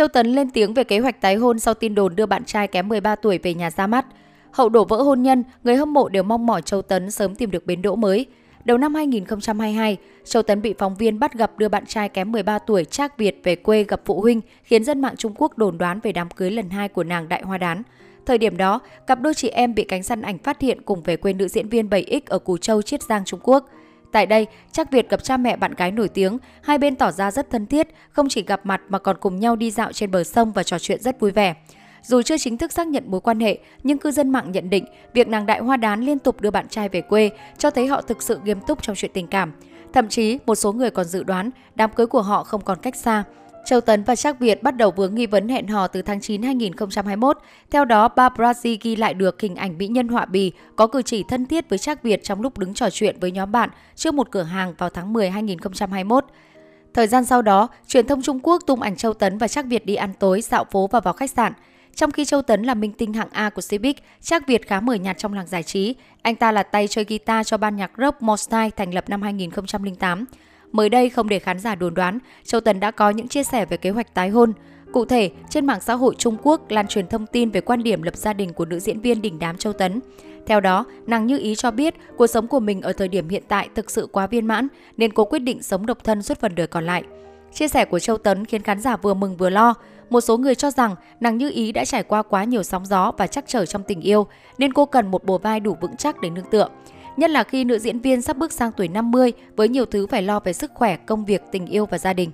Châu Tấn lên tiếng về kế hoạch tái hôn sau tin đồn đưa bạn trai kém 13 tuổi về nhà ra mắt. Hậu đổ vỡ hôn nhân, người hâm mộ đều mong mỏi Châu Tấn sớm tìm được bến đỗ mới. Đầu năm 2022, Châu Tấn bị phóng viên bắt gặp đưa bạn trai kém 13 tuổi Trác Việt về quê gặp phụ huynh, khiến dân mạng Trung Quốc đồn đoán về đám cưới lần hai của nàng Đại Hoa Đán. Thời điểm đó, cặp đôi chị em bị cánh săn ảnh phát hiện cùng về quê nữ diễn viên 7X ở Cù Châu, Chiết Giang, Trung Quốc. Tại đây, Trác Việt gặp cha mẹ bạn gái nổi tiếng, hai bên tỏ ra rất thân thiết, không chỉ gặp mặt mà còn cùng nhau đi dạo trên bờ sông và trò chuyện rất vui vẻ. Dù chưa chính thức xác nhận mối quan hệ, nhưng cư dân mạng nhận định việc nàng đại hoa đán liên tục đưa bạn trai về quê cho thấy họ thực sự nghiêm túc trong chuyện tình cảm. Thậm chí, một số người còn dự đoán đám cưới của họ không còn cách xa. Châu Tấn và Trác Việt bắt đầu vướng nghi vấn hẹn hò từ tháng 9 2021. Theo đó, ba Brazil ghi lại được hình ảnh mỹ nhân họa bì có cử chỉ thân thiết với Trác Việt trong lúc đứng trò chuyện với nhóm bạn trước một cửa hàng vào tháng 10 2021. Thời gian sau đó, truyền thông Trung Quốc tung ảnh Châu Tấn và Trác Việt đi ăn tối, dạo phố và vào khách sạn. Trong khi Châu Tấn là minh tinh hạng A của Civic, Trác Việt khá mờ nhạt trong làng giải trí. Anh ta là tay chơi guitar cho ban nhạc rock Mostai thành lập năm 2008. Mới đây không để khán giả đồn đoán, Châu Tấn đã có những chia sẻ về kế hoạch tái hôn. Cụ thể, trên mạng xã hội Trung Quốc lan truyền thông tin về quan điểm lập gia đình của nữ diễn viên đỉnh đám Châu Tấn. Theo đó, nàng như ý cho biết cuộc sống của mình ở thời điểm hiện tại thực sự quá viên mãn nên cô quyết định sống độc thân suốt phần đời còn lại. Chia sẻ của Châu Tấn khiến khán giả vừa mừng vừa lo. Một số người cho rằng nàng Như Ý đã trải qua quá nhiều sóng gió và chắc trở trong tình yêu, nên cô cần một bồ vai đủ vững chắc để nương tựa. Nhất là khi nữ diễn viên sắp bước sang tuổi 50 với nhiều thứ phải lo về sức khỏe, công việc, tình yêu và gia đình.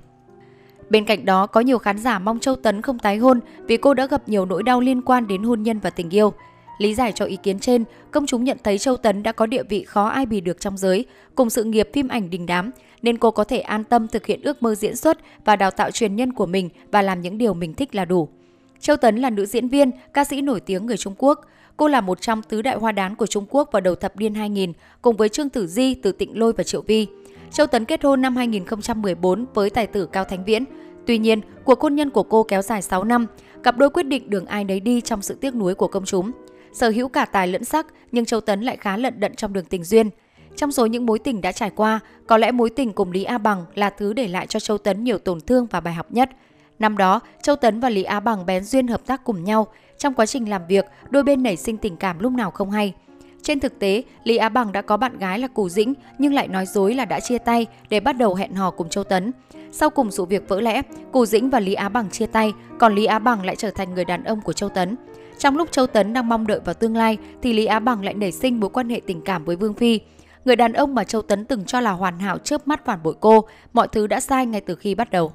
Bên cạnh đó, có nhiều khán giả mong Châu Tấn không tái hôn vì cô đã gặp nhiều nỗi đau liên quan đến hôn nhân và tình yêu. Lý giải cho ý kiến trên, công chúng nhận thấy Châu Tấn đã có địa vị khó ai bì được trong giới, cùng sự nghiệp phim ảnh đình đám, nên cô có thể an tâm thực hiện ước mơ diễn xuất và đào tạo truyền nhân của mình và làm những điều mình thích là đủ. Châu Tấn là nữ diễn viên, ca sĩ nổi tiếng người Trung Quốc. Cô là một trong tứ đại hoa đán của Trung Quốc vào đầu thập niên 2000, cùng với Trương Tử Di, Từ Tịnh Lôi và Triệu Vi. Châu Tấn kết hôn năm 2014 với tài tử Cao Thánh Viễn. Tuy nhiên, cuộc hôn nhân của cô kéo dài 6 năm, cặp đôi quyết định đường ai nấy đi trong sự tiếc nuối của công chúng. Sở hữu cả tài lẫn sắc, nhưng Châu Tấn lại khá lận đận trong đường tình duyên. Trong số những mối tình đã trải qua, có lẽ mối tình cùng Lý A Bằng là thứ để lại cho Châu Tấn nhiều tổn thương và bài học nhất. Năm đó, Châu Tấn và Lý Á Bằng bén duyên hợp tác cùng nhau. Trong quá trình làm việc, đôi bên nảy sinh tình cảm lúc nào không hay. Trên thực tế, Lý Á Bằng đã có bạn gái là Cù Dĩnh nhưng lại nói dối là đã chia tay để bắt đầu hẹn hò cùng Châu Tấn. Sau cùng sự việc vỡ lẽ, Cù Dĩnh và Lý Á Bằng chia tay, còn Lý Á Bằng lại trở thành người đàn ông của Châu Tấn. Trong lúc Châu Tấn đang mong đợi vào tương lai thì Lý Á Bằng lại nảy sinh mối quan hệ tình cảm với Vương Phi. Người đàn ông mà Châu Tấn từng cho là hoàn hảo chớp mắt phản bội cô, mọi thứ đã sai ngay từ khi bắt đầu.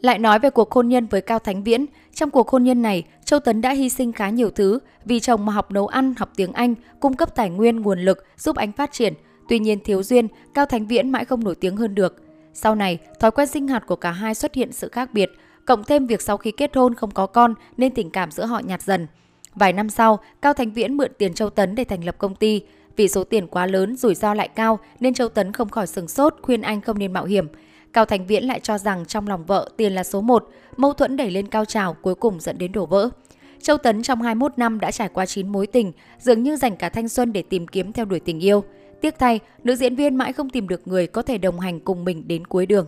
Lại nói về cuộc hôn nhân với Cao Thánh Viễn, trong cuộc hôn nhân này, Châu Tấn đã hy sinh khá nhiều thứ vì chồng mà học nấu ăn, học tiếng Anh, cung cấp tài nguyên, nguồn lực giúp anh phát triển. Tuy nhiên thiếu duyên, Cao Thánh Viễn mãi không nổi tiếng hơn được. Sau này, thói quen sinh hoạt của cả hai xuất hiện sự khác biệt, cộng thêm việc sau khi kết hôn không có con nên tình cảm giữa họ nhạt dần. Vài năm sau, Cao Thánh Viễn mượn tiền Châu Tấn để thành lập công ty. Vì số tiền quá lớn, rủi ro lại cao nên Châu Tấn không khỏi sừng sốt khuyên anh không nên mạo hiểm. Cao Thành Viễn lại cho rằng trong lòng vợ tiền là số 1, mâu thuẫn đẩy lên cao trào cuối cùng dẫn đến đổ vỡ. Châu Tấn trong 21 năm đã trải qua 9 mối tình, dường như dành cả thanh xuân để tìm kiếm theo đuổi tình yêu. Tiếc thay, nữ diễn viên mãi không tìm được người có thể đồng hành cùng mình đến cuối đường.